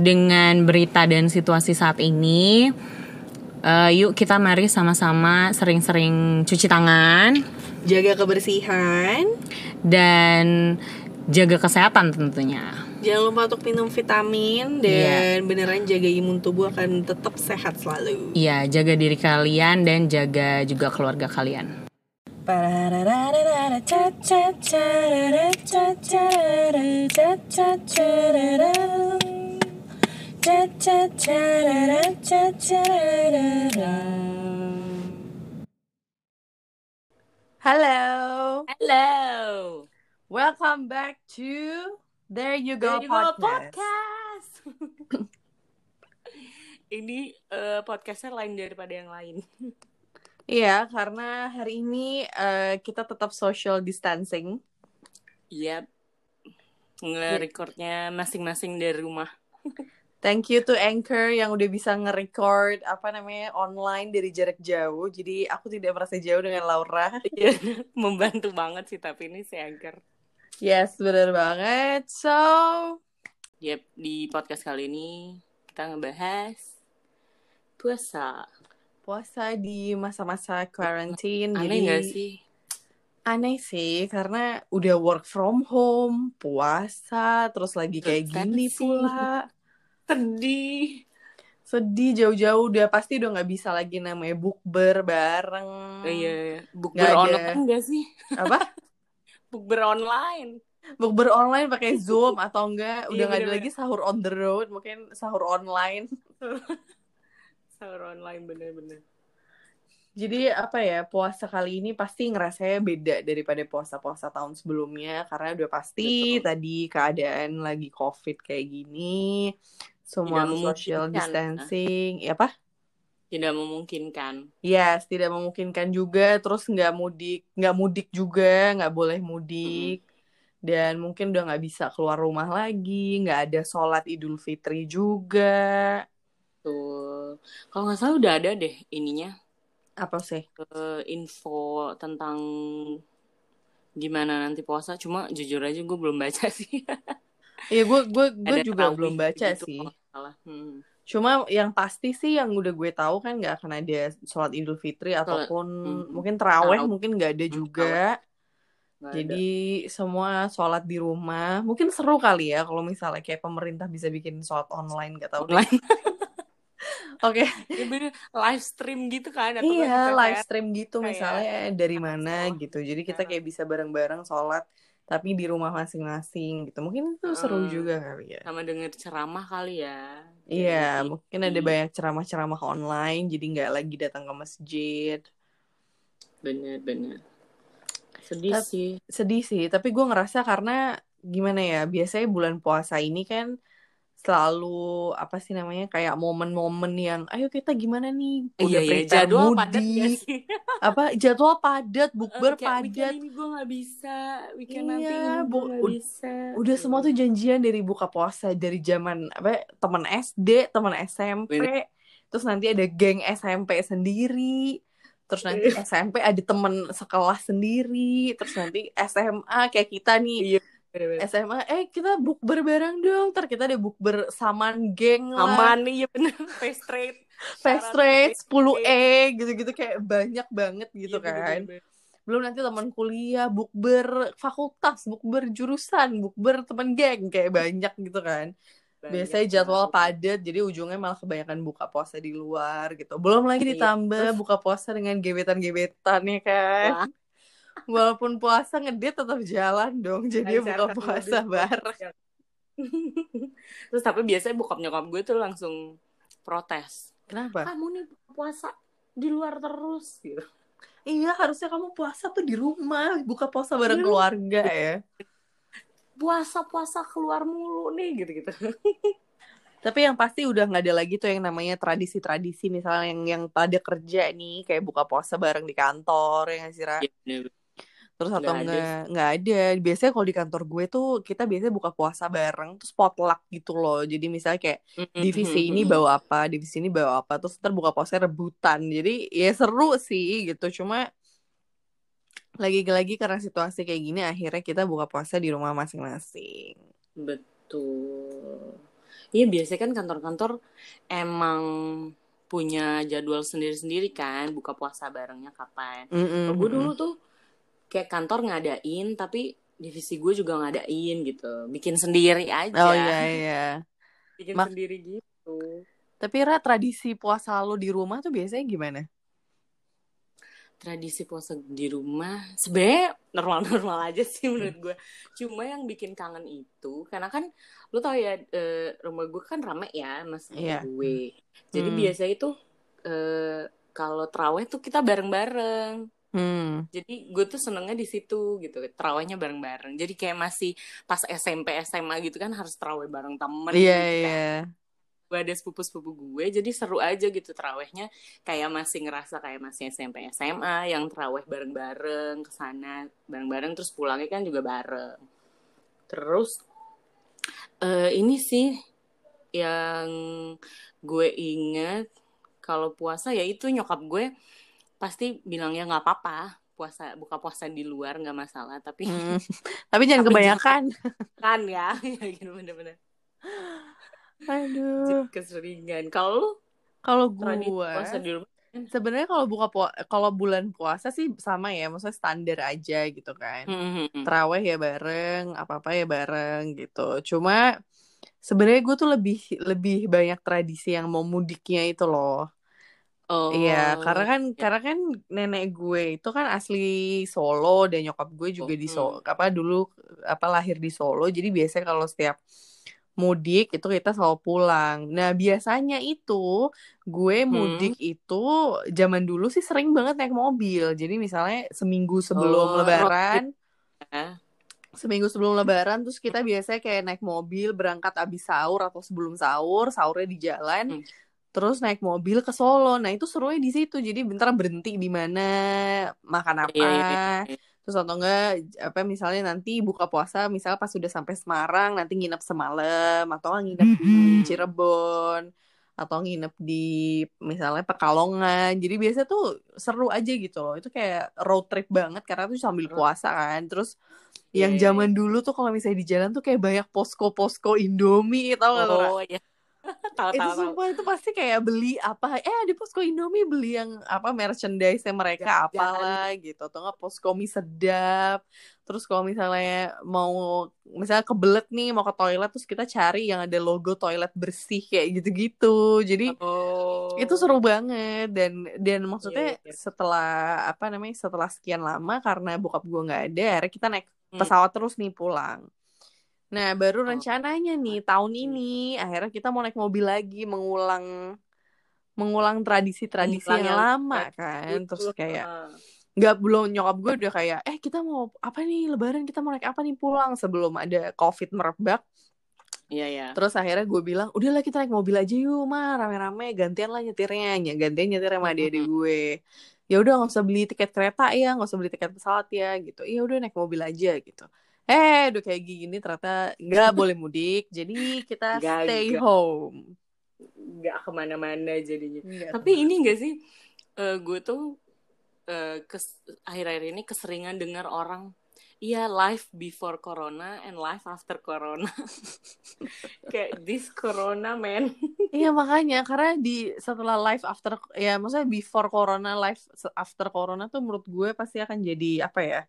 dengan berita dan situasi saat ini, uh, yuk kita mari sama-sama sering-sering cuci tangan, jaga kebersihan, dan jaga kesehatan tentunya. Jangan lupa untuk minum vitamin dan yeah. beneran jaga imun tubuh akan tetap sehat selalu. Iya, jaga diri kalian dan jaga juga keluarga kalian. Hello. Hello. Welcome back to There You Go, There you Podcast. Go podcast. ini uh, podcastnya lain daripada yang lain. Iya, karena hari ini uh, kita tetap social distancing. Iya. Yep. Nge-recordnya masing-masing dari rumah. Thank you to Anchor yang udah bisa nge-record apa namanya online dari jarak jauh. Jadi aku tidak merasa jauh dengan Laura. Iya, membantu banget sih tapi ini si Anchor. Yes, benar banget. So, yep, di podcast kali ini kita ngebahas puasa. Puasa di masa-masa quarantine. Aneh jadi... gak sih? Aneh sih, karena udah work from home, puasa, terus lagi kayak gini pula sedih. Sedih jauh-jauh udah pasti udah nggak bisa lagi namanya bukber bareng. Oh, iya, iya. bukber online enggak sih? Apa? Bukber online. Bukber online pakai zoom atau enggak udah nggak iya, ada lagi sahur on the road mungkin sahur online. Sahur online bener-bener. Jadi apa ya puasa kali ini pasti ngerasanya beda daripada puasa-puasa tahun sebelumnya. Karena udah pasti Betul. tadi keadaan lagi covid kayak gini semua social distancing. Ya apa? Tidak memungkinkan. Yes tidak memungkinkan juga. Terus nggak mudik nggak mudik juga. Nggak boleh mudik. Hmm. dan mungkin udah nggak bisa keluar rumah lagi. Nggak ada sholat idul fitri juga. Tuh kalau nggak salah udah ada deh ininya. Apa sih? Uh, info tentang gimana nanti puasa. Cuma jujur aja gue belum baca sih. Iya gue gue gue juga belum baca gitu, sih. Cuma yang pasti sih yang udah gue tahu kan nggak akan ada sholat Idul Fitri ataupun hmm. mungkin teraweh mungkin nggak ada juga. Gak Jadi ada. semua sholat di rumah. Mungkin seru kali ya kalau misalnya kayak pemerintah bisa bikin sholat online gak tahu online. Oke. Okay. Ya live stream gitu kan atau Iya, live stream gitu kayak misalnya dari mana gitu. Jadi kita kayak bisa bareng-bareng sholat tapi di rumah masing-masing gitu. Mungkin itu seru hmm, juga kali ya. Sama denger ceramah kali ya. Iya jadi, mungkin ada banyak ceramah-ceramah online jadi nggak lagi datang ke masjid. Bener-bener sedih Ta sih. sedih sih tapi gue ngerasa karena gimana ya biasanya bulan puasa ini kan selalu apa sih namanya kayak momen-momen yang ayo kita gimana nih? Udah iya, iya, jadwal mudik. padat gak sih? apa jadwal padat bukber uh, padat. ini gue nggak bisa weekend iya, nanti gue gak bisa. udah semua tuh janjian dari buka puasa dari zaman apa teman SD teman SMP Bener. terus nanti ada geng SMP sendiri. Terus nanti SMP ada temen sekelas sendiri. Terus nanti SMA kayak kita nih. Iya Bener -bener. SMA eh kita bukber bareng dong. Ntar kita ada bukber saman geng lah. Aman nih ya bener. Face trade. Face trade 10 e gitu-gitu. Kayak banyak banget gitu iya, kan. Bener -bener. belum nanti teman kuliah bukber fakultas bukber jurusan bukber teman geng. Kayak banyak gitu kan. Banyak biasanya jadwal padat jadi ujungnya malah kebanyakan buka puasa di luar gitu. Belum lagi iya. ditambah buka puasa dengan gebetan-gebetan ya kan. Wah walaupun puasa ngedit tetap jalan dong. Jadi buka puasa bareng. terus tapi biasanya bokap nyokap gue tuh langsung protes. Kenapa? Kamu nih puasa di luar terus gitu. Iya harusnya kamu puasa tuh di rumah. Buka puasa bareng iya. keluarga ya. Puasa puasa keluar mulu nih gitu gitu tapi yang pasti udah nggak ada lagi tuh yang namanya tradisi-tradisi. Misalnya yang yang pada kerja nih kayak buka puasa bareng di kantor ya nggak sih Ra? Ya, terus atau nggak nggak ada. Biasanya kalau di kantor gue tuh kita biasanya buka puasa bareng terus potluck gitu loh. Jadi misalnya kayak divisi ini bawa apa divisi ini bawa apa. Terus ntar buka puasa rebutan. Jadi ya seru sih gitu. Cuma lagi-lagi karena situasi kayak gini akhirnya kita buka puasa di rumah masing-masing. Betul. Iya biasanya kan kantor-kantor emang punya jadwal sendiri-sendiri kan buka puasa barengnya kapan. Mm-mm. Kalau gue dulu tuh kayak kantor ngadain tapi divisi gue juga ngadain gitu, bikin sendiri aja. Oh iya iya. Bikin Mak- sendiri gitu. Tapi Ra tradisi puasa lo di rumah tuh biasanya gimana? Tradisi puasa di rumah sebenarnya normal-normal aja sih menurut gue. Cuma yang bikin kangen itu karena kan lu tau ya eh, rumah gue kan rame ya mas Iya. gue. Jadi Hmm. biasa itu eh, kalau terawih tuh kita bareng-bareng. Hmm. Jadi gue tuh senengnya di situ gitu, terawihnya bareng-bareng. Jadi kayak masih pas SMP SMA gitu kan harus terawih bareng temen. Iya gitu kan. iya. Gue ada sepupu-sepupu gue, jadi seru aja gitu terawihnya. Kayak masih ngerasa kayak masih SMP SMA yang terawih bareng-bareng ke sana bareng-bareng terus pulangnya kan juga bareng. Terus eh ini sih yang gue inget kalau puasa ya itu nyokap gue pasti bilangnya nggak apa-apa puasa buka puasa di luar nggak masalah tapi Hmm. Tapi jangan Tapi kebanyakan. kan ya ya gitu bener-bener Aduh. Keseringan kalau Kalau gue puasa di rumah sebenarnya kalau buka kalau bulan puasa sih sama ya, maksudnya standar aja gitu kan. Hmm, hmm. Terawih ya bareng, apa-apa ya bareng gitu. Cuma sebenarnya gue tuh lebih lebih banyak tradisi yang mau mudiknya itu loh. Oh Iya, karena kan ya. karena kan nenek gue itu kan asli Solo dan nyokap gue juga di Solo, Hmm. apa dulu apa lahir di Solo. Jadi biasanya kalau setiap mudik itu kita selalu pulang. Nah, biasanya itu gue Hmm. mudik itu zaman dulu sih sering banget naik mobil. Jadi misalnya seminggu sebelum Oh, lebaran, ya. seminggu sebelum lebaran terus kita biasanya kayak naik mobil berangkat abis sahur atau sebelum sahur, sahurnya di jalan. Hmm. Terus naik mobil ke Solo. Nah, itu serunya di situ. Jadi bentar berhenti di mana, makan apa. Iya, iya, iya. Terus atau enggak apa misalnya nanti buka puasa misalnya pas sudah sampai Semarang nanti nginep semalam atau nginep di Cirebon atau nginep di misalnya Pekalongan. Jadi biasa tuh seru aja gitu loh. Itu kayak road trip banget karena tuh sambil puasa kan. Terus Iya, yang iya, zaman dulu tuh kalau misalnya di jalan tuh kayak banyak posko-posko Indomie tau gak lo, Ra? Oh tahu itu sumpah itu pasti kayak beli apa eh di posko Indomie beli yang apa merchandise mereka Jajan. apalah gitu atau nggak posko mie sedap terus kalau misalnya mau misalnya kebelet nih mau ke toilet terus kita cari yang ada logo toilet bersih kayak gitu-gitu jadi Oh. itu seru banget dan dan maksudnya Iya, iya. setelah apa namanya setelah sekian lama karena bokap gue nggak ada akhirnya kita naik Hmm. pesawat terus nih pulang nah baru Oh. rencananya nih tahun ini akhirnya kita mau naik mobil lagi mengulang mengulang tradisi-tradisi yang yang lama kan itu. terus kayak nggak belum nyokap gue udah kayak eh kita mau apa nih lebaran kita mau naik apa nih pulang sebelum ada covid merebak Iya ya. Terus akhirnya gue bilang, udahlah kita naik mobil aja yuk, mah rame-rame, gantian lah nyetirnya, Ny- gantian nyetir sama adik-adik gue. Ya udah nggak usah beli tiket kereta ya, nggak usah beli tiket pesawat ya, gitu. Iya udah naik mobil aja gitu. Eh, udah kayak gini ternyata nggak boleh mudik, jadi kita Gagal. stay home. Nggak ke mana-mana jadinya. Nggak Tapi ini gak sih, eh, gue tuh eh, kes- akhir-akhir ini keseringan dengar orang, iya life before corona and life after corona. Kayak this corona man. Iya makanya karena di setelah live after ya maksudnya before corona live after corona tuh menurut gue pasti akan jadi apa ya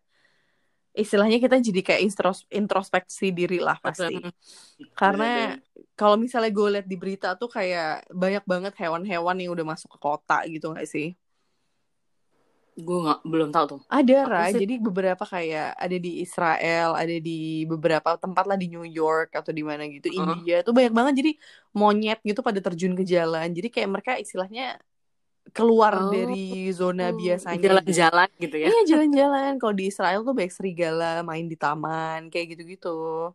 istilahnya kita jadi kayak intros- introspeksi diri lah pasti. Karena kalau misalnya gue lihat di berita tuh kayak banyak banget hewan-hewan yang udah masuk ke kota gitu gak sih? Gue nggak belum tahu tuh. ada Ra. sih? jadi beberapa kayak ada di Israel ada di beberapa tempat lah di New York atau di mana gitu. Heeh. India tuh banyak banget. Jadi monyet gitu pada terjun ke jalan. Jadi kayak mereka istilahnya keluar Oh. dari zona biasanya gitu. Jalan-jalan gitu ya. Iya jalan-jalan. Kalau di Israel tuh banyak serigala main di taman kayak gitu-gitu.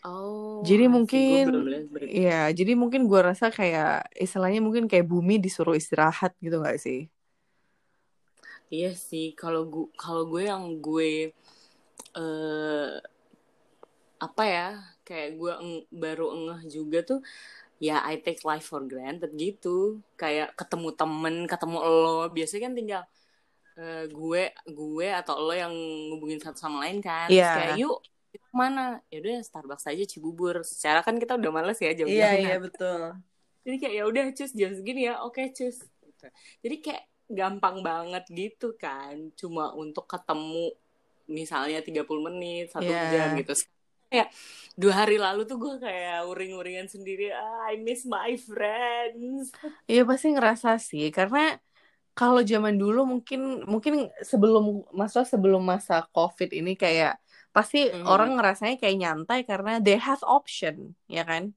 Oh. Jadi mungkin-. Iya, jadi mungkin gue rasa kayak istilahnya mungkin kayak bumi disuruh istirahat gitu gak sih? Iya sih, kalau gue kalau gue yang gue eh apa ya, kayak gue baru ngeh juga tuh ya I take life for granted gitu. Kayak ketemu temen, ketemu lo, biasanya kan tinggal eh, gue gue atau lo yang ngubungin satu sama lain kan. Terus Iya. kayak yuk mana ya udah Starbucks aja Cibubur secara kan kita udah males ya jauh-jauh iya iya betul jadi kayak ya udah cus jam segini ya oke cus gitu. jadi kayak gampang banget gitu kan cuma untuk ketemu misalnya 30 menit satu Iya. jam gitu kayak dua hari lalu tuh gue kayak uring-uringan sendiri ah, I miss my friends. Iya pasti ngerasa sih karena kalau zaman dulu mungkin mungkin sebelum masa sebelum masa COVID ini kayak pasti Mhm. orang ngerasanya kayak nyantai karena they have option ya kan?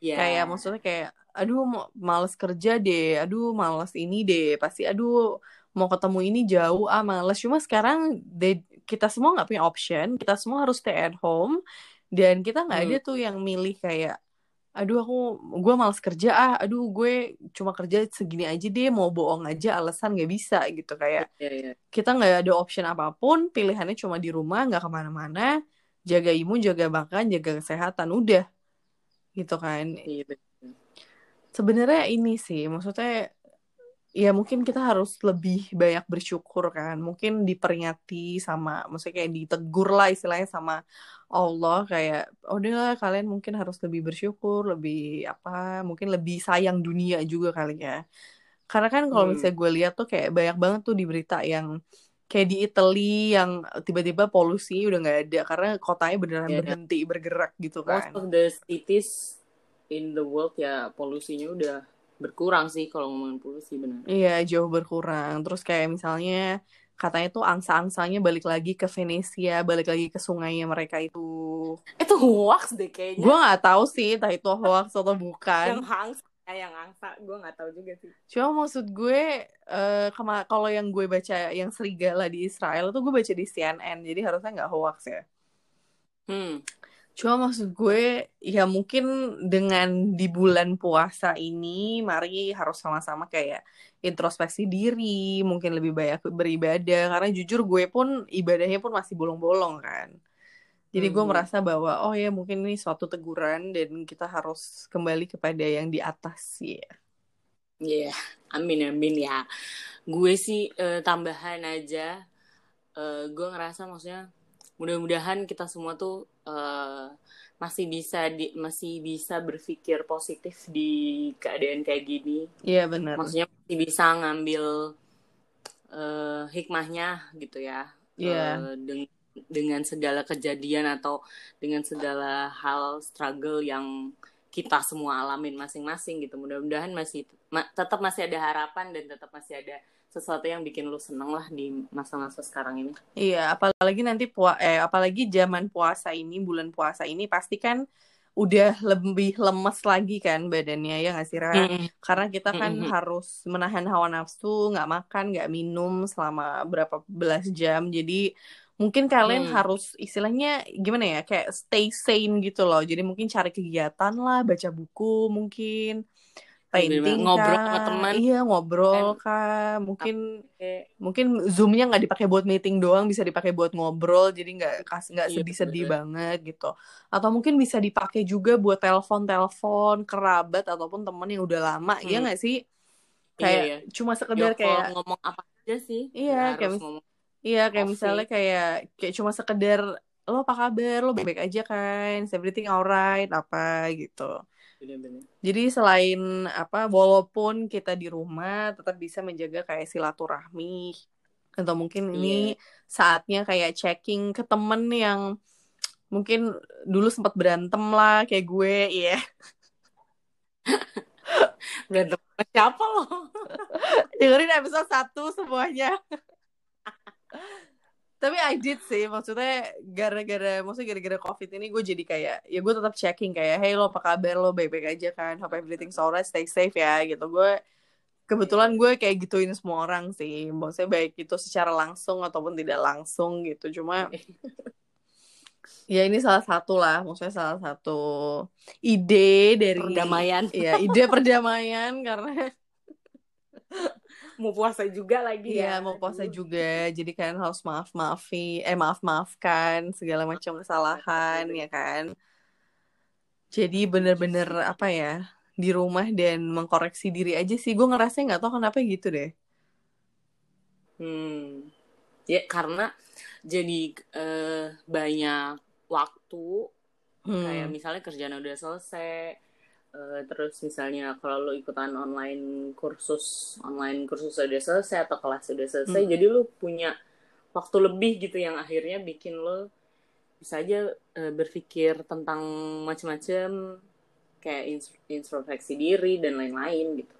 Ya kayak maksudnya kayak aduh males kerja deh aduh males ini deh pasti aduh mau ketemu ini jauh ah males. Cuma sekarang they- kita semua nggak punya option kita semua harus stay at home dan kita nggak Hmm. ada tuh yang milih kayak aduh aku gue males kerja ah aduh gue cuma kerja segini aja deh mau bohong aja alasan nggak bisa gitu kayak ya, ya. kita nggak ada option apa pun pilihannya cuma di rumah nggak ke mana-mana jaga imun jaga makan jaga kesehatan udah gitu kan Iya, betul. sebenarnya ini sih maksudnya ya mungkin kita harus lebih banyak bersyukur kan. Mungkin diperingati sama maksudnya kayak ditegur lah istilahnya sama Allah. Kayak oh udahlah kalian mungkin harus lebih bersyukur lebih apa mungkin lebih sayang dunia juga kali ya. Karena kan kalau Hmm. misalnya gue lihat tuh kayak banyak banget tuh di berita yang kayak di Italy yang tiba-tiba polusi udah nggak ada. Karena kotanya beneran Iya. berhenti bergerak gitu most kan. of the cities in the world ya polusinya udah berkurang sih kalau ngomongin polusi benar Iya, jauh berkurang. Terus kayak misalnya katanya tuh angsa-angsanya balik lagi ke Venesia, balik lagi ke sungainya mereka itu. itu hoax deh kayaknya Gue nggak tahu sih, entah itu hoax atau yang bukan. angsa eh, yang angsa gue nggak tahu juga sih Cuma maksud gue, kema- kalau yang gue baca yang serigala di Israel tuh gue baca di CNN, jadi harusnya nggak hoax ya. hmm Cuma maksud gue, ya mungkin dengan di bulan puasa ini, mari harus sama-sama kayak introspeksi diri, mungkin lebih banyak beribadah. Karena jujur gue pun ibadahnya pun masih bolong-bolong kan. Jadi gue Mhm. merasa bahwa, oh ya mungkin ini suatu teguran dan kita harus kembali kepada yang di atas ya. Iya, amin amin ya. Gue sih eh, tambahan aja. eh, gue ngerasa maksudnya mudah-mudahan kita semua tuh eh, masih bisa di masih bisa berpikir positif di keadaan kayak gini. Iya benar. Maksudnya masih bisa ngambil eh, hikmahnya gitu ya. Iya. Eh, dengan dengan segala kejadian atau dengan segala hal struggle yang kita semua alamin masing-masing gitu. Mudah-mudahan masih ma- tetap masih ada harapan dan tetap masih ada sesuatu yang bikin lu seneng lah di masa-masa sekarang ini. Iya, apalagi nanti pua eh apalagi zaman puasa ini, bulan puasa ini pasti kan udah lebih lemes lagi kan badannya ya nggak sih Ra? Karena kita kan Mm-mm. harus menahan hawa nafsu, nggak makan, nggak minum selama berapa belas jam. Jadi mungkin kalian Hmm. harus istilahnya gimana ya, kayak stay sane gitu loh. Jadi mungkin cari kegiatan lah, baca buku mungkin, painting Ngobrol kah? sama teman. Iya ngobrol kah? Mungkin Kayak, mungkin zoomnya nggak dipakai buat meeting doang bisa dipakai buat ngobrol jadi nggak kas nggak Iya, sedih-sedih banget gitu atau mungkin bisa dipakai juga buat telepon-telepon kerabat ataupun temen yang udah lama ya Hmm. nggak sih iya, kayak iya. cuma sekedar Ya, kalau kayak ngomong apa aja sih. Iya, kayak ngomong iya kayak coffee. misalnya kayak kayak cuma sekedar lo apa kabar lo baik-baik aja kan Is everything alright apa gitu bener-bener. Jadi selain apa, walaupun kita di rumah tetap bisa menjaga kayak silaturahmi atau mungkin ini saatnya kayak checking ke temen yang mungkin dulu sempat berantem lah kayak gue, ya. Berantem sama siapa lo? Dengerin episode 1 semuanya. Tapi I did sih, maksudnya gara-gara, maksudnya gara-gara COVID ini gue jadi kayak, ya gue tetap checking kayak, hey lo apa kabar? Lo, baik-baik aja kan, hope everything's alright, stay safe ya, gitu. Gue, kebetulan gue kayak gituin semua orang sih, maksudnya baik itu secara langsung ataupun tidak langsung gitu, cuma ya ini salah satu lah, maksudnya salah satu ide dari Perdamaian. ya ide perdamaian karena Mau puasa juga lagi Iya, ya. mau puasa juga. Jadi kan harus maaf-maafi, eh maaf-maafkan segala macam kesalahan, ya kan. Jadi bener-bener apa ya, di rumah dan mengkoreksi diri aja sih. Gue ngerasa nggak tahu kenapa gitu deh. Hmm. Ya karena jadi eh, banyak waktu Hmm. kayak misalnya kerjaan udah selesai eh, terus misalnya kalau lu ikutan online kursus online kursus udah selesai atau kelas udah selesai Hmm. jadi lu punya waktu lebih gitu yang akhirnya bikin lo bisa aja eh, berpikir tentang macam-macam kayak introspeksi diri dan lain-lain gitu.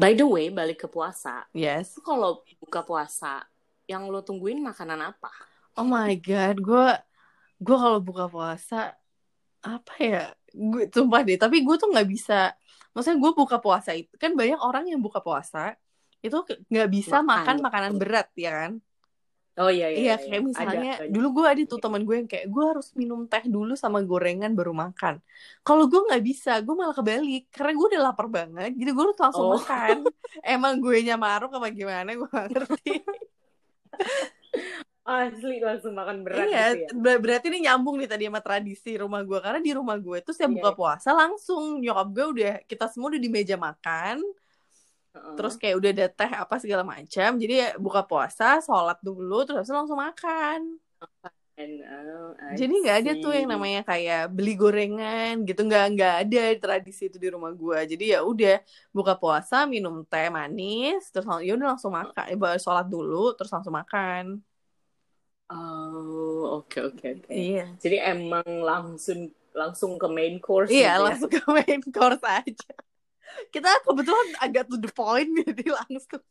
By the way, balik ke puasa. Yes. Kalau buka puasa, yang lo tungguin makanan apa? Oh my god, gue gue kalau buka puasa apa ya? Gue sumpah deh, tapi gue tuh nggak bisa. Maksudnya gue buka puasa itu kan banyak orang yang buka puasa itu nggak bisa Makan. makan makanan berat ya kan? Oh iya iya. Iya kayak misalnya dulu gue ada tuh teman gue yang kayak gue harus minum teh dulu sama gorengan baru makan. Kalau gue nggak bisa, gue malah kebalik karena gue udah lapar banget, jadi gue harus langsung Oh. makan. Emang gue nya maruk apa gimana gue ngerti. Asli langsung makan berat iya, gitu ya. ber- berarti ini nyambung nih tadi sama tradisi rumah gue karena di rumah gue tuh setiap buka iya. puasa langsung nyokap gue udah kita semua udah di meja makan, Heeh. terus kayak udah ada teh apa segala macam. Jadi ya buka puasa, sholat dulu, terus habis itu langsung makan. And, oh, Jadi nggak ada tuh yang namanya kayak beli gorengan gitu nggak nggak ada tradisi itu di rumah gue. Jadi ya udah buka puasa minum teh manis terus ya udah langsung makan, eh, sholat dulu terus langsung makan. Oh, oke oke oke. Iya. Jadi emang langsung langsung ke main course Iya gitu ya? langsung ke main course aja. Kita kebetulan agak to the point jadi langsung.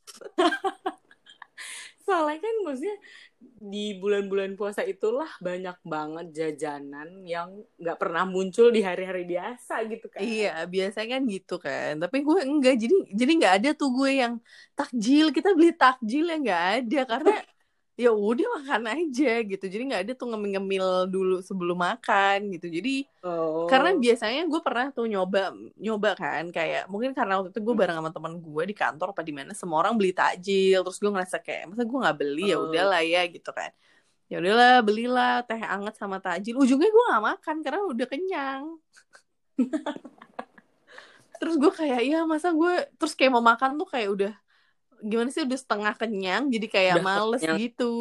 Soalnya kan maksudnya di bulan-bulan puasa itulah banyak banget jajanan yang nggak pernah muncul di hari-hari biasa gitu kan. Iya biasanya kan gitu kan. Tapi gue enggak jadi jadi nggak ada tuh gue yang takjil kita beli takjil ya nggak ada karena ya udah makan aja gitu. Jadi nggak ada tuh ngemil-ngemil dulu sebelum makan gitu. Jadi Oh. karena biasanya gue pernah tuh nyoba nyoba kan kayak mungkin karena waktu itu gue bareng sama teman gue di kantor apa di mana semua orang beli takjil terus gue ngerasa kayak masa gue nggak beli ya Oh. udahlah ya gitu kan ya udahlah belilah teh anget sama takjil ujungnya gue nggak makan karena udah kenyang terus gue kayak ya masa gue terus kayak mau makan tuh kayak udah gimana sih udah setengah kenyang jadi kayak Udah males kenyang. gitu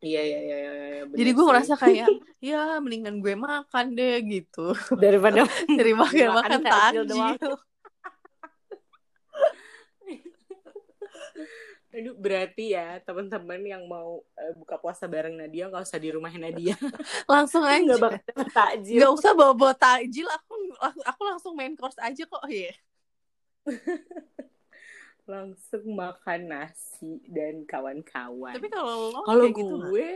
Iya iya iya iya. iya, jadi gue ngerasa kayak ya mendingan gue makan deh gitu daripada dari makan Makan takjil. Aduh, berarti ya teman-teman yang mau eh, buka puasa bareng Nadia nggak usah di rumah Nadia. langsung Nggak aja bakal dapet takjil. nggak usah bawa bawa takjil aku aku langsung main course aja kok ya Langsung makan nasi dan kawan-kawan. tapi kalau lo kalau gitu nggak? gue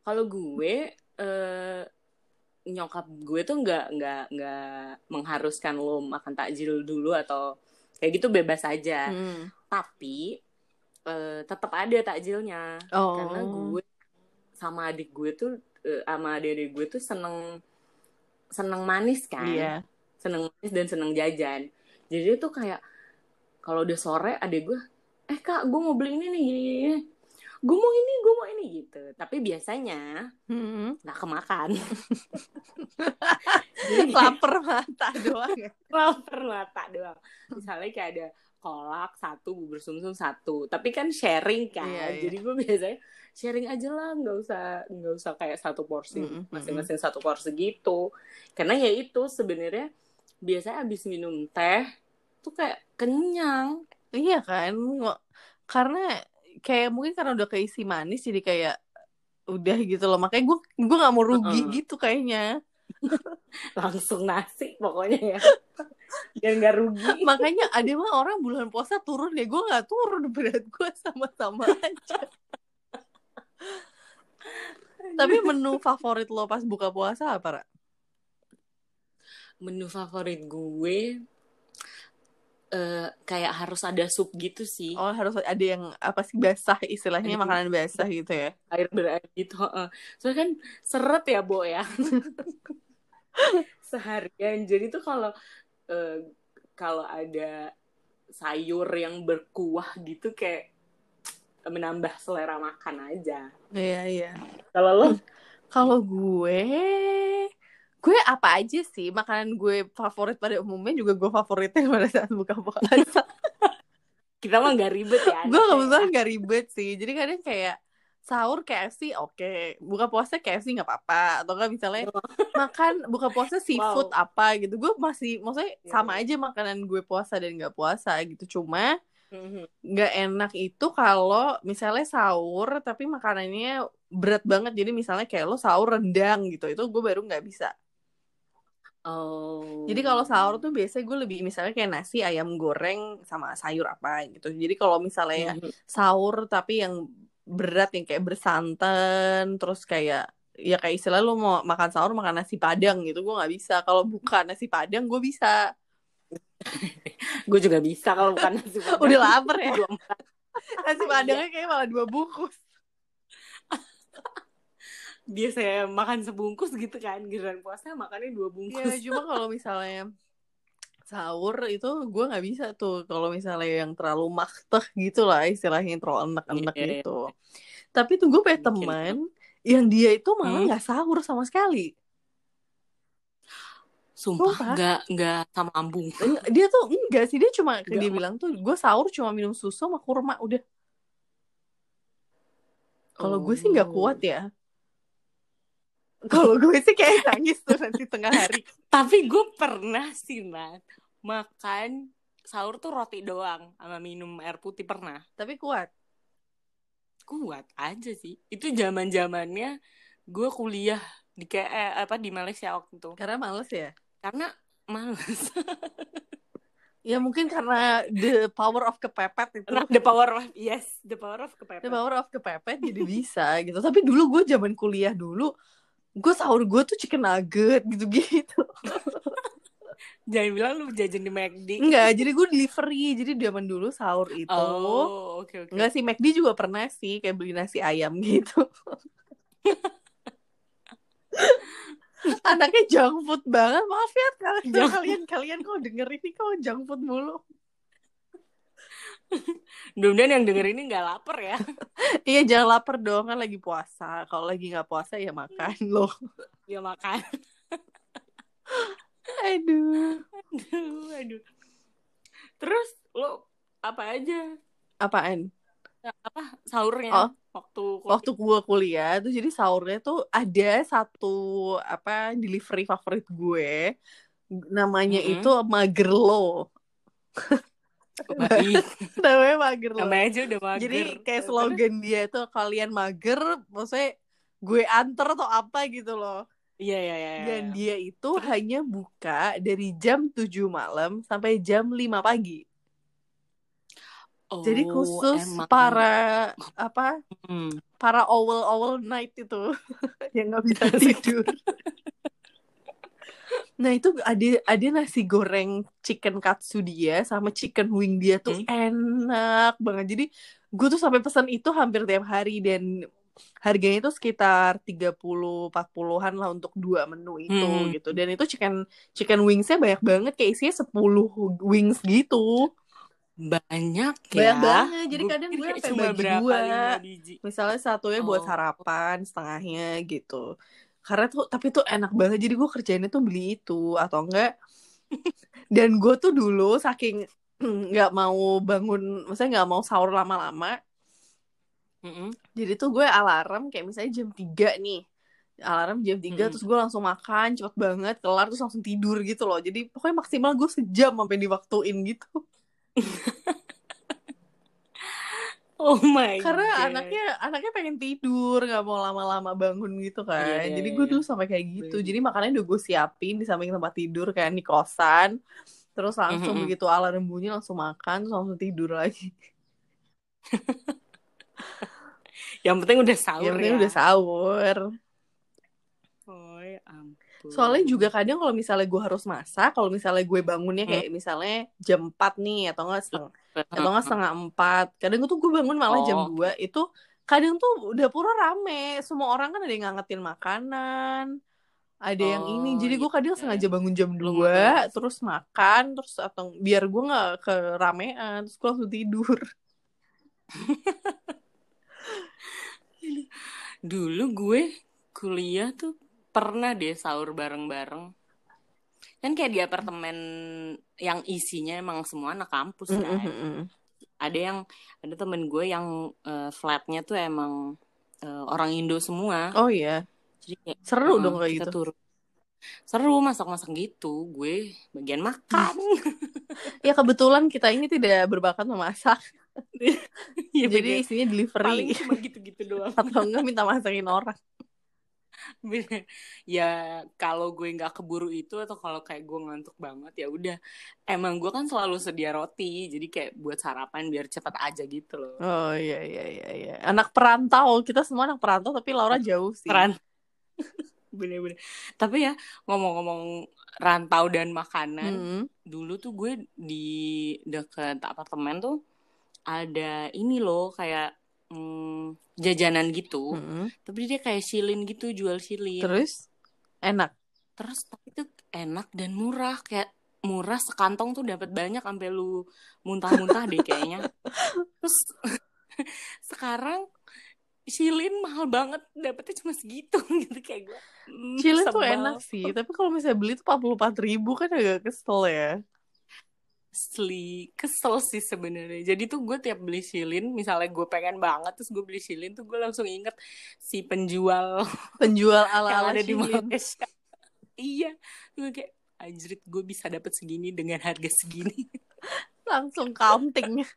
kalau gue eh, nyokap gue tuh nggak nggak nggak mengharuskan lo makan takjil dulu atau kayak gitu bebas aja Hmm. tapi eh, tetap ada takjilnya oh karena gue sama adik gue tuh eh, sama adik-adik gue tuh seneng seneng manis kan iya seneng manis dan seneng jajan jadi tuh kayak kalau udah sore adik gue eh kak gue mau beli ini nih gini, gini. gue mau ini gue mau ini gitu. Tapi biasanya Hmm. nggak kemakan. Jadi lapar mata doang ya? Lapar mata doang. Misalnya kayak ada kolak satu bubur sumsum satu. Tapi kan sharing kan. Iya, iya. jadi gue biasanya sharing aja lah nggak usah nggak usah kayak satu porsi masing-masing satu porsi gitu. Karena ya itu sebenarnya biasanya abis minum teh tuh kayak kenyang. Iya kan? Karena kayak mungkin karena udah keisi manis jadi kayak udah gitu loh. Makanya gue gue nggak mau rugi Mm-mm. gitu kayaknya. Langsung nasi pokoknya ya. Biar nggak rugi. Makanya ada mah orang bulan puasa turun ya. Gue nggak turun berat gue sama-sama aja. Tapi menu favorit lo pas buka puasa apa Ra? menu favorit gue eh kayak harus ada sup gitu sih. Oh harus ada yang apa sih basah istilahnya Ada- makanan basah gitu ya? Air berair gitu heeh. soalnya kan seret ya Bo ya. Seharian. Jadi tuh kalau eh, kalau ada sayur yang berkuah gitu kayak menambah selera makan aja. Iya iya. Kalau lo? Kalau gue, gue apa aja sih makanan gue favorit pada umumnya juga gue favoritin pada saat buka puasa. kita mah nggak ribet ya gue kebetulan gak ribet sih, jadi kadang kayak sahur KFC oke buka puasa KFC nggak apa-apa atau nggak misalnya makan buka puasa seafood Wow. apa gitu gue masih maksudnya Iya, sama iya. aja makanan gue puasa dan nggak puasa gitu cuma Mhm. nggak enak itu kalau misalnya sahur tapi makanannya berat banget jadi misalnya kayak lo sahur rendang gitu itu gue baru nggak bisa Oh. jadi kalau sahur tuh biasanya gue lebih misalnya kayak nasi ayam goreng sama sayur apa gitu jadi kalau misalnya Mhm. sahur tapi yang berat yang kayak bersantan terus kayak ya kayak istilah lo mau makan sahur makan nasi padang gitu gue nggak bisa kalau bukan nasi padang gue bisa gue juga bisa kalau bukan nasi padang. udah lapar ya nasi padangnya kayak malah dua bungkus Dia saya makan sebungkus gitu kan, giliran puasa makannya dua ya bungkus. cuma kalau misalnya sahur itu gue nggak bisa tuh kalau misalnya yang terlalu makteh gitu lah istilahnya yang terlalu enak-enak Iya, iya. gitu tapi tuh gue punya teman yang dia itu malah Hmm. nggak sahur sama sekali Sumpah, Sumpah. nggak nggak sama ambung. Eng- dia tuh enggak sih dia cuma Enggak, dia bilang tuh gue sahur cuma minum susu sama kurma udah kalau gue sih nggak kuat Oh. ya kalau gue sih kayak nangis tuh nanti tengah hari Tapi gue pernah sih, Nat, makan sahur tuh roti doang sama minum air putih pernah. tapi kuat Kuat aja sih. Itu zaman zamannya gue kuliah di kayak eh, apa di Malaysia waktu itu. karena males ya Karena males. ya mungkin karena the power of kepepet itu Nah, the power of yes, the power of the kepepet. power of kepepet jadi bisa gitu tapi dulu gue zaman kuliah dulu gue sahur gue tuh chicken nugget gitu-gitu Jangan bilang lu jajan di McD. enggak jadi gue delivery jadi zaman dulu sahur itu Oh, oke oke. Enggak sih, McD juga pernah sih kayak beli nasi ayam gitu. Anaknya junk food banget. Maaf ya kalian Junk kalian kalian kok denger ini kok junk food mulu. Mudah-mudahan yang denger ini nggak lapar ya. Iya, jangan lapar dong kan lagi puasa. Kalau lagi nggak puasa ya makan loh. Ya makan. Aduh. aduh, aduh. Terus lo apa aja Apaan? apa sahurnya Oh. waktu Waktu gue kuliah tuh jadi sahurnya tuh ada satu apa delivery favorit gue. Namanya Mm-mm. itu Magerlo. Baik Namanya Magerlo. namanya aja udah mager Jadi kayak slogan dia itu kalian mager, maksudnya gue anter atau apa gitu loh. iya iya iya iya. Dan dia itu hanya buka dari jam 7 malam sampai jam 5 pagi. Oh, Jadi khusus emang. para apa? Hmm. Para owl owl night itu yang nggak bisa tidur. Nah itu ada ada nasi goreng chicken katsu dia sama chicken wing dia tuh Hmm. enak banget. Jadi gue tuh sampai pesan itu hampir tiap hari dan harganya itu sekitar 30 40-an lah untuk dua menu itu Hmm. gitu. Dan itu chicken chicken wingsnya banyak banget kayak isinya 10 wings gitu. banyak ya Banyak banget. Jadi kadang gue sampai bagi dua. Misalnya satunya buat Oh. sarapan, setengahnya gitu. Karena tuh tapi tuh enak banget. Jadi gue kerjainnya tuh beli itu atau enggak. Dan gue tuh dulu saking nggak mau bangun, maksudnya nggak mau sahur lama-lama. Mm-mm. Jadi tuh gue alarm kayak misalnya jam 3 nih. Alarm jam 3 Mm-mm. terus gue langsung makan cepet banget kelar terus langsung tidur gitu loh. Jadi pokoknya maksimal gue sejam sampai diwaktuin gitu. oh my Karena God. anaknya anaknya pengen tidur, nggak mau lama-lama bangun gitu kan. Iya, iya, Jadi iya, gue iya. dulu sampai kayak gitu. Bener. Jadi makannya udah gue siapin di samping tempat tidur kan di kosan. Terus langsung Mhm. begitu alarm bunyi langsung makan, terus langsung tidur lagi. yang penting udah sahur Yang penting ya udah sahur. oh ya ampun Soalnya juga kadang kalau misalnya gue harus masak, kalau misalnya gue bangunnya kayak Hmm. misalnya jam 4 nih atau enggak setengah atau enggak Heeh. setengah 4. Kadang tuh gue bangun malah jam Oh. 2 itu kadang tuh dapurnya rame. Semua orang kan ada yang ngangetin makanan. Ada yang ini. Oh, Jadi gue iya. kadang sengaja bangun jam Belum 2 makan. terus makan terus atau biar gue nggak keramean terus gue langsung tidur. Dulu gue kuliah tuh pernah deh sahur bareng-bareng. Kan kayak di apartemen yang isinya emang semua anak kampus kan. Mm-mm. Ada yang ada temen gue yang eh, flatnya tuh emang uh, orang Indo semua. Oh iya. Jadi kayak, Seru uh, dong kayak gitu. turun. Seru masak-masak gitu. Gue bagian makan. Ya kebetulan kita ini tidak berbakat memasak. ya, Jadi isinya paling delivery cuma gitu-gitu doang. atau enggak minta masakin orang. Ya kalau gue nggak keburu itu atau kalau kayak gue ngantuk banget ya udah emang gue kan selalu sedia roti jadi kayak buat sarapan biar cepat aja gitu loh Oh iya iya iya iya. Anak perantau, kita semua anak perantau tapi Laura jauh sih. Peran. bener-bener tapi ya ngomong-ngomong rantau dan makanan Hmm. dulu tuh gue di deket apartemen tuh ada ini loh kayak hmm, jajanan gitu Hmm. tapi dia kayak silin gitu jual silin Terus enak. terus tapi itu enak dan murah kayak murah sekantong tuh dapat banyak sampai lu muntah-muntah deh kayaknya terus sekarang silin mahal banget dapetnya cuma segitu gitu kayak gue hmm, Chili tuh enak sih, tapi kalau misalnya beli tuh 44 ribu kan agak kesel ya. Asli kesel sih sebenarnya. Jadi tuh gue tiap beli silin, misalnya gue pengen banget terus gue beli silin tuh gue langsung inget si penjual Penjual yang ala-ala ada di Shilin. Malaysia. iya, gue kayak anjrit gue bisa dapet segini dengan harga segini. Langsung counting.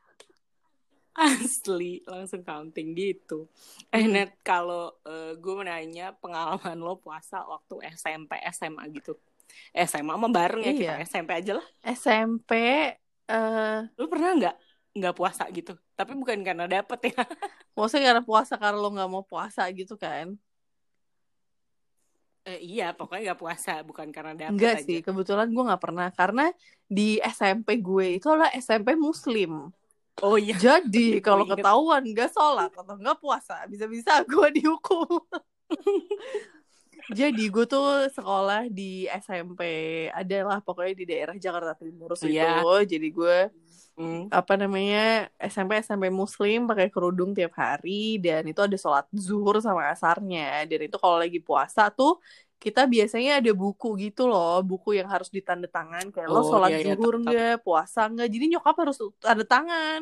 Asli, langsung counting gitu. Eh Net, kalau eh, gue mau nanya pengalaman lo puasa waktu SMP, SMA gitu. SMA mah bareng ya kita, Iya. SMP aja lah. SMP eh Lo pernah nggak nggak puasa gitu? Tapi bukan karena dapet ya. maksudnya karena puasa karena lo nggak mau puasa gitu kan? Eh, iya, pokoknya nggak puasa, bukan karena dapet Enggak aja. sih, kebetulan gue nggak pernah karena di SMP gue itu adalah SMP Muslim. Oh iya, Jadi kalau ketahuan nggak sholat atau nggak puasa, bisa-bisa gue dihukum. Jadi gue tuh sekolah di SMP adalah pokoknya di daerah Jakarta Timur situ. Iya. Jadi gue Hmm. apa namanya SMP SMP Muslim pakai kerudung tiap hari dan itu ada sholat zuhur sama asarnya dan itu kalau lagi puasa tuh kita biasanya ada buku gitu loh buku yang harus ditanda tangan kayak lo Oh, sholat iya, iya, zuhur nggak puasa nggak jadi nyokap harus tanda tangan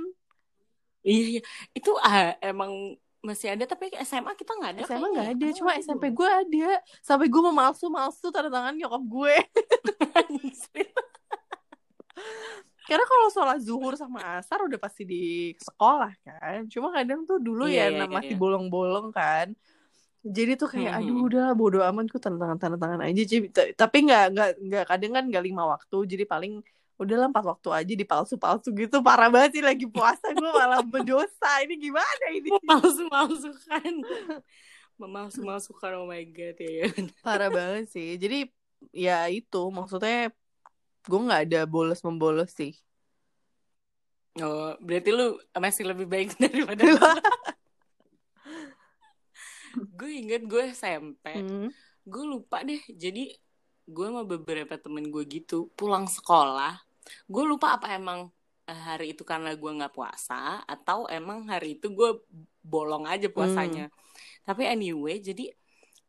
Iya, iya. Itu ah, emang masih ada, tapi SMA kita nggak ada. SMA nggak ada cuma Oh, SMP gue ada. Sampai gue mau malsu malsu tanda tangan nyokap gue. Karena kalau sholat zuhur sama asar udah pasti di sekolah kan. Cuma kadang tuh dulu ya Iya, iya, masih iya. bolong-bolong kan. Jadi tuh kayak Mhm. aduh udah bodo amat gue tanda tangan tanda tangan aja. Tapi nggak nggak nggak kadang kan nggak lima waktu. Jadi paling udahlah empat waktu aja dipalsu-palsu gitu parah banget sih lagi puasa gue malah berdosa ini gimana ini Memalsu-malsukan. Memalsu-malsukan, oh my god. Ya, ya. parah banget sih jadi ya itu maksudnya gue nggak ada bolos membolos sih Oh, berarti lu masih lebih baik daripada gue inget gue SMP. Hmm. gue lupa deh jadi gue sama beberapa temen gue gitu pulang sekolah gue lupa apa emang eh, hari itu karena gue nggak puasa atau emang hari itu gue bolong aja puasanya. Tapi anyway jadi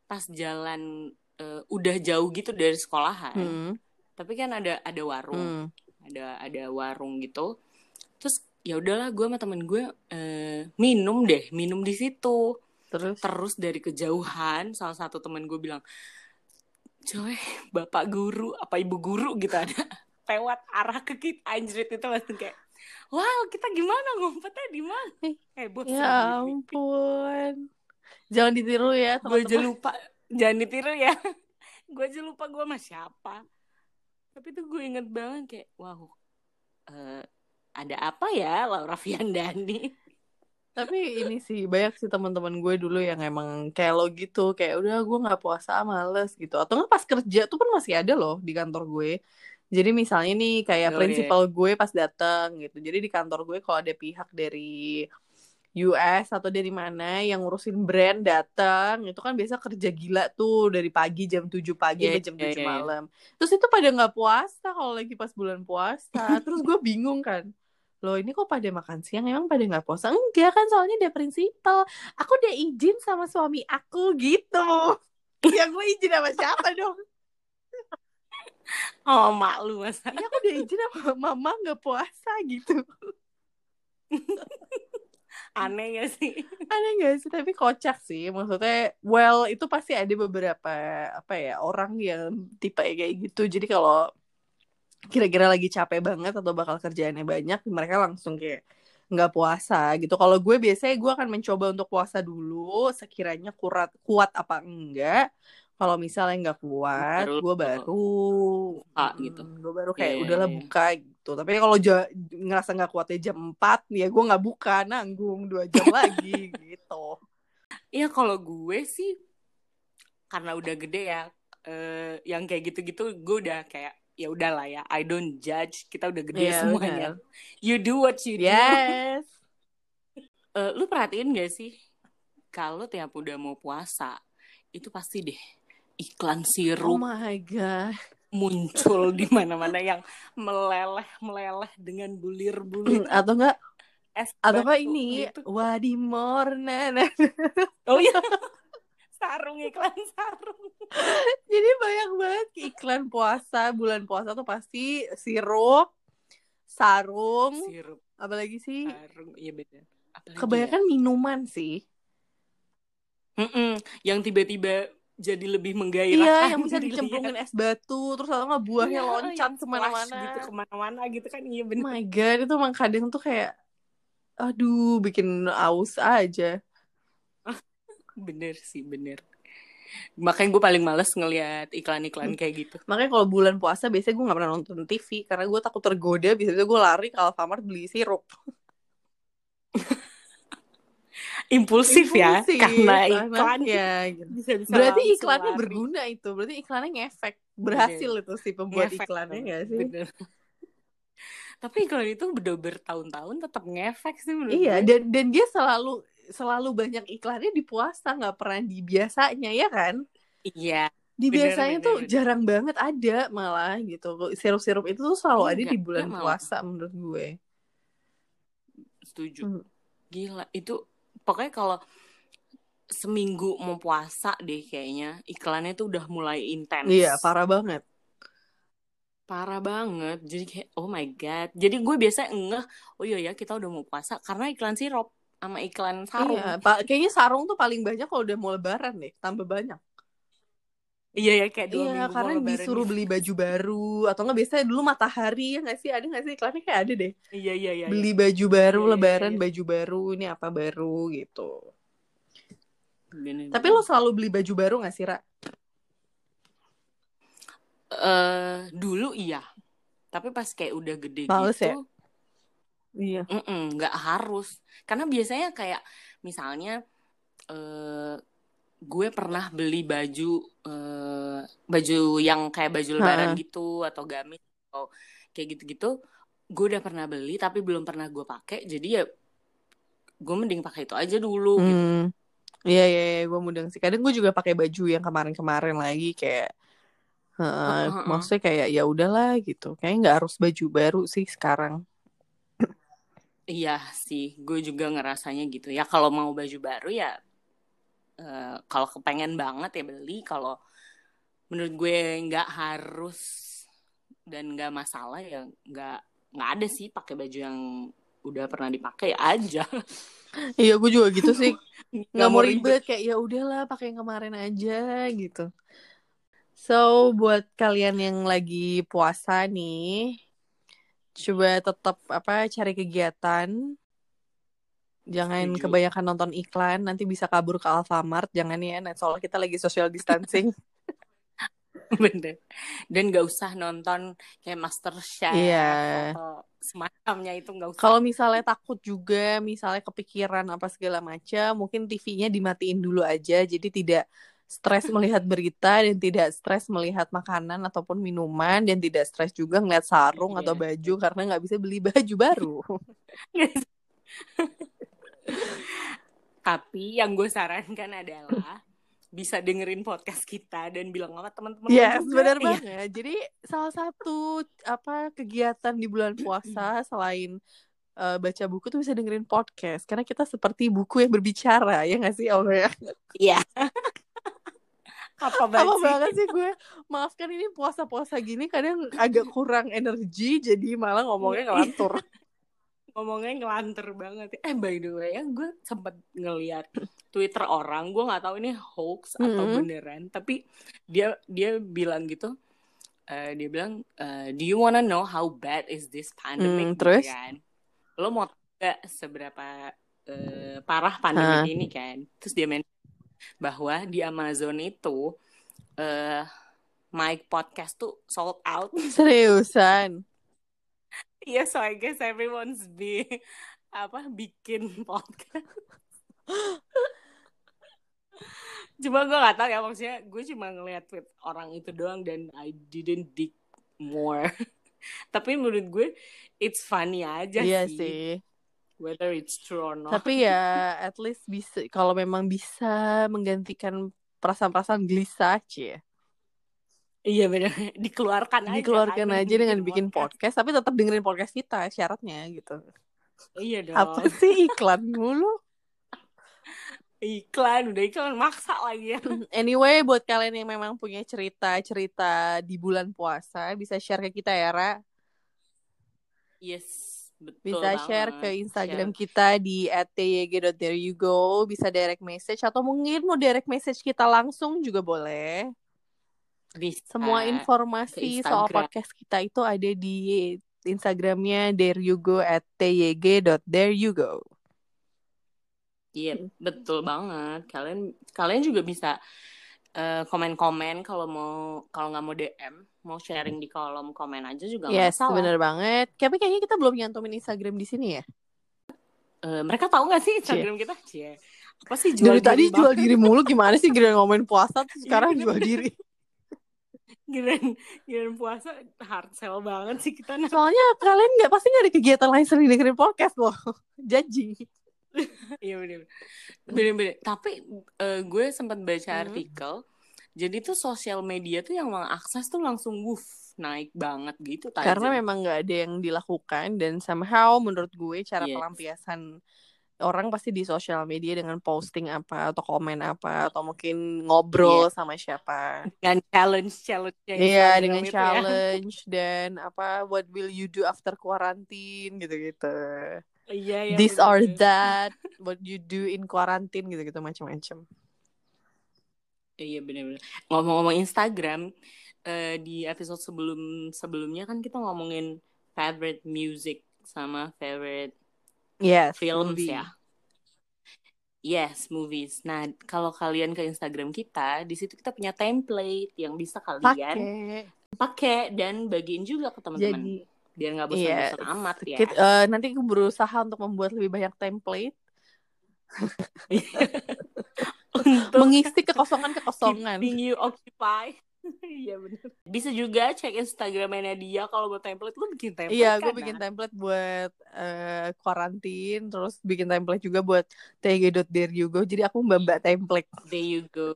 pas jalan eh, udah jauh gitu dari sekolahan Hmm. tapi kan ada ada warung Hmm. ada ada warung gitu. Terus ya udahlah gue sama temen gue eh, minum deh minum di situ. Terus? Terus dari kejauhan salah satu temen gue bilang coy bapak guru apa ibu guru? Gitu ada lewat arah ke kita. Anjrit itu langsung kayak wow kita gimana ngumpetnya di mana? Eh, heboh ya sendiri ampun. Jangan ditiru ya gue aja lupa. Jangan ditiru ya. Gue aja lupa gue sama siapa. Tapi tuh gue inget banget kayak wow eh, ada apa ya Laura Fiandani Tapi ini sih banyak sih teman-teman gue dulu yang emang kayak lo gitu, kayak udah gue nggak puasa males gitu. Atau nggak pas kerja tuh pun masih ada loh di kantor gue. Jadi misalnya nih kayak iya. prinsipal gue pas datang gitu. Jadi di kantor gue kalau ada pihak dari US atau dari mana yang ngurusin brand datang, itu kan biasa kerja gila tuh dari pagi jam 7 pagi sampai jam 7 iya, iya, iya. malam. Terus itu pada nggak puasa kalau lagi pas bulan puasa. Terus gue bingung kan loh ini kok pada makan siang emang pada nggak puasa enggak kan soalnya dia prinsipal aku udah izin sama suami aku gitu ya gue izin sama siapa dong oh mak lu masa ya aku udah izin sama mama nggak puasa gitu Aneh gak sih? Aneh gak sih? Tapi kocak sih. Maksudnya, well, itu pasti ada beberapa, apa ya, orang yang tipe kayak gitu. Jadi kalau kira-kira lagi capek banget atau bakal kerjaannya banyak, mereka langsung kayak nggak puasa gitu. Kalau gue biasanya gue akan mencoba untuk puasa dulu, sekiranya kuat kuat apa enggak. Kalau misalnya nggak kuat, gue baru buka mm, gitu. Gue baru kayak Iya, iya, udahlah iya. buka gitu. Tapi kalau ja- ngerasa nggak kuatnya jam 4, ya gue nggak buka, nanggung dua jam lagi gitu. Iya kalau gue sih karena udah gede ya, eh, yang kayak gitu-gitu gue udah kayak ya udahlah ya, I don't judge. Kita udah gede Iya, semuanya. You do what you do. Yes. Eh, lu perhatiin gak sih kalau tiap udah mau puasa itu pasti deh iklan Oh sirup my god. muncul di mana-mana yang meleleh meleleh dengan bulir-bulir Atau enggak es atau enggak ini gitu. Wadimorna. Oh iya. sarung iklan sarung. Jadi banyak banget iklan puasa, bulan puasa tuh pasti sirup, sarung, Sirup apalagi sih? sarung iya benar. Apalagi Kebanyakan minuman sih. ya? Mm-mm. yang tiba-tiba jadi lebih Iya, menggairahkan. yang bisa dicemplungin es batu, terus atau nggak buahnya Iya, loncat splash ke mana-mana. gitu ke mana-mana gitu kan iya Oh benar. my god, itu emang kadang tuh kayak, aduh, bikin aus aja. Bener sih bener. Makanya gue paling males ngelihat iklan-iklan kayak gitu. Makanya kalau bulan puasa biasanya gue nggak pernah nonton TV karena gue takut tergoda. Biasanya gue lari ke Alfamart beli sirup. Impulsif, ya Impulsif, karena iklan ya. gitu. Berarti iklannya lari. berguna itu. Berarti iklannya ngefek. Berhasil itu si pembuat Ngefek iklannya nggak sih? bener. Tapi iklan itu udah bertahun-tahun tetap ngefek sih menurut Iya, gue. dan dan dia selalu selalu banyak iklannya di puasa, nggak pernah di biasanya ya kan? Iya. Di Bener, biasanya bener, tuh bener. jarang banget ada malah gitu. Sirup-sirup itu tuh selalu ada Enggak, di bulan enggak malah. puasa menurut gue. Setuju. Hmm. Gila, itu pokoknya kalau seminggu mau puasa deh kayaknya iklannya tuh udah mulai intens. Iya, parah banget. Parah banget. Jadi kayak oh my god. Jadi gue biasa ngeh, oh iya ya kita udah mau puasa karena iklan sirup sama iklan sarung. Iya, pa- kayaknya sarung tuh paling banyak kalau udah mau lebaran deh, tambah banyak. Iya ya kayak dua Iya, minggu karena disuruh gitu. beli baju baru atau nggak biasanya dulu matahari ya nggak sih? Ada nggak sih iklannya kayak ada deh. Iya iya iya. Beli baju baru, Iya, iya, lebaran iya. baju baru, ini apa baru gitu. Bener, Tapi lo selalu beli baju baru nggak sih, Ra? eh dulu iya. Tapi pas kayak udah gede Males gitu, ya? Iya. nggak harus. Karena biasanya kayak misalnya eh gue pernah beli baju eh baju yang kayak baju lebaran Ha-ha. gitu atau gamis atau kayak gitu-gitu. Gue udah pernah beli tapi belum pernah gue pakai. Jadi ya gue mending pakai itu aja dulu gitu. Hmm. Iya, iya, iya gue mudeng sih. Kadang gue juga pakai baju yang kemarin-kemarin lagi kayak Heeh, heeh. maksudnya kayak ya udahlah gitu. Kayaknya nggak harus baju baru sih sekarang. Iya sih, gue juga ngerasanya gitu. Ya kalau mau baju baru ya eh, kalau kepengen banget ya beli. Kalau menurut gue nggak harus dan nggak masalah ya nggak nggak ada sih pakai baju yang udah pernah dipakai aja. Iya, gue juga gitu sih. Nggak mau ribet kayak ya udahlah pakai yang kemarin aja gitu. So buat kalian yang lagi puasa nih, coba tetap apa cari kegiatan. Jangan Setuju. kebanyakan nonton iklan, nanti bisa kabur ke Alfamart. Jangan ya, nah, soalnya kita lagi social distancing. Bener. Dan nggak usah nonton kayak Master Chef Iya. atau semacamnya itu nggak usah. Kalau misalnya takut juga, misalnya kepikiran apa segala macam, mungkin TV-nya dimatiin dulu aja, jadi tidak stres melihat berita dan tidak stres melihat makanan ataupun minuman dan tidak stres juga ngeliat sarung Iya. atau baju karena nggak bisa beli baju baru. Tapi yang gue sarankan adalah bisa dengerin podcast kita dan bilang sama teman-teman Yes, benar Iya. banget. Jadi salah satu apa kegiatan di bulan puasa selain eh, baca buku tuh bisa dengerin podcast karena kita seperti buku yang berbicara ya nggak sih Olga? Iya. Apa banget Apa banget sih gue Maafkan ini puasa-puasa gini Kadang agak kurang energi Jadi malah ngomongnya Iya. ngelantur ngomongnya ngelanter banget. Eh by the way, ya gue sempat ngeliat Twitter orang, gue nggak tahu ini hoax atau Mhm. beneran, tapi dia dia bilang gitu, eh, dia bilang, eh, do you wanna know how bad is this pandemic? Hmm, Gitu terus? kan. Lo mau nggak seberapa eh, parah pandemi Hah. ini kan? Terus dia mention bahwa di Amazon itu eh mic podcast tuh sold out. Seriusan. Iya, so I guess everyone's be apa bikin podcast. Cuma gue gak tahu ya maksudnya gue cuma ngeliat tweet orang itu doang dan I didn't dig more. Tapi menurut gue it's funny aja Iya sih. sih. Whether it's true or not. Tapi ya at least bisa kalau memang bisa menggantikan perasaan-perasaan gelisah cie. Iya benar. Dikeluarkan aja. Dikeluarkan kan, aja dengan bikin podcast. tapi tetap dengerin podcast kita syaratnya gitu. Iya dong. Apa sih iklan mulu? Iklan, udah iklan maksa lagi ya. Anyway, buat kalian yang memang punya cerita-cerita di bulan puasa, bisa share ke kita ya, Ra. Yes, betul Bisa share banget. ke Instagram Share. kita di @tyg.thereyougo, bisa direct message atau mungkin mau direct message kita langsung juga boleh. Bisa. Semua informasi ke soal podcast kita itu ada di Instagramnya thereyougo at tyg.thereyougo. Iya, betul banget. Kalian kalian juga bisa eh, komen-komen kalau mau kalau nggak mau DM, mau sharing di kolom komen aja juga Yes, masalah. bener banget. Tapi kayaknya kita belum nyantumin Instagram di sini ya. Eh, mereka tahu nggak sih Instagram kita? Cie. Apa sih jual Dari tadi diri jual banget? diri mulu gimana sih giliran ngomongin puasa terus Iya, sekarang jual diri. Giliran, giliran puasa hard sell banget sih kita. Nah. Soalnya kalian nggak pasti nggak ada kegiatan lain selain dengerin podcast loh. Janji. Iya bener bener Tapi eh, gue sempat baca Hmm. artikel. Jadi tuh sosial media tuh yang mengakses tuh langsung woof naik banget gitu tajam. Karena memang nggak ada yang dilakukan dan somehow menurut gue cara Yes. pelampiasan orang pasti di sosial media dengan posting apa atau komen apa atau mungkin ngobrol sama siapa. dengan challenge challenge Iya dengan challenge dan apa what will you do after quarantine gitu-gitu. Iya, iya, This bener. or that, what you do in quarantine gitu-gitu macam-macam. Iya bener-bener. Ngomong-ngomong Instagram, eh, di episode sebelum sebelumnya kan kita ngomongin favorite music sama favorite Yes, films movie. ya. Yes, movies. Nah, kalau kalian ke Instagram kita, di situ kita punya template yang bisa kalian Pakai. dan bagiin juga ke teman-teman. Jadi Biar nggak Iya, bosan-bosan amat ya. Kit- eh, nanti aku berusaha untuk membuat lebih banyak template, Untuk mengisi kekosongan-kekosongan. keeping you occupied. Iya bener. Bisa juga cek Instagramnya dia kalau mau template lu bikin template Iya, gue kan, bikin Nah? template buat eh, quarantine, terus bikin template juga buat tg.deryugo. Jadi aku mbak-mbak template. There you go.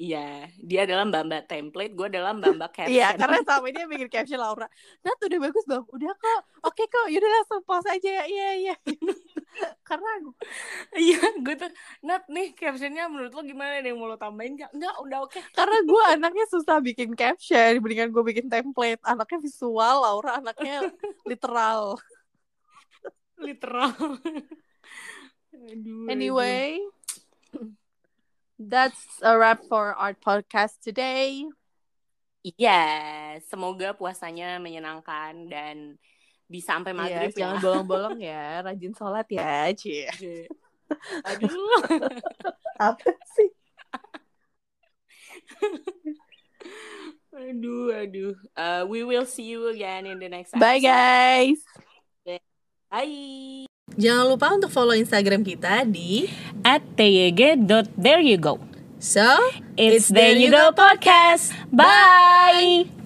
Iya, dia adalah mbak-mbak template, gue adalah mbak-mbak caption. Iya, karena selama ini yang bikin caption Laura. Nat udah bagus bang, udah kok, oke kok, yaudah langsung pause aja ya, iya iya. karena Iya, gue tuh, Nat nih captionnya menurut lo gimana nih, mau lo tambahin gak? Enggak, udah oke. karena gue anaknya susah bikin caption, dibandingkan gue bikin template. Anaknya visual, Laura anaknya literal. Literal. Aduh, Anyway, that's a wrap for our podcast today. Iya, semoga puasanya menyenangkan dan bisa sampai Iya, maghrib jangan ya. bolong-bolong ya, rajin sholat ya, Cie. Aduh. Apa sih? Aduh, aduh. Uh, we will see you again in the next Bye episode. guys. Bye. Jangan lupa untuk follow Instagram kita di At tyg.there you go. So It's There You Go Podcast. Bye.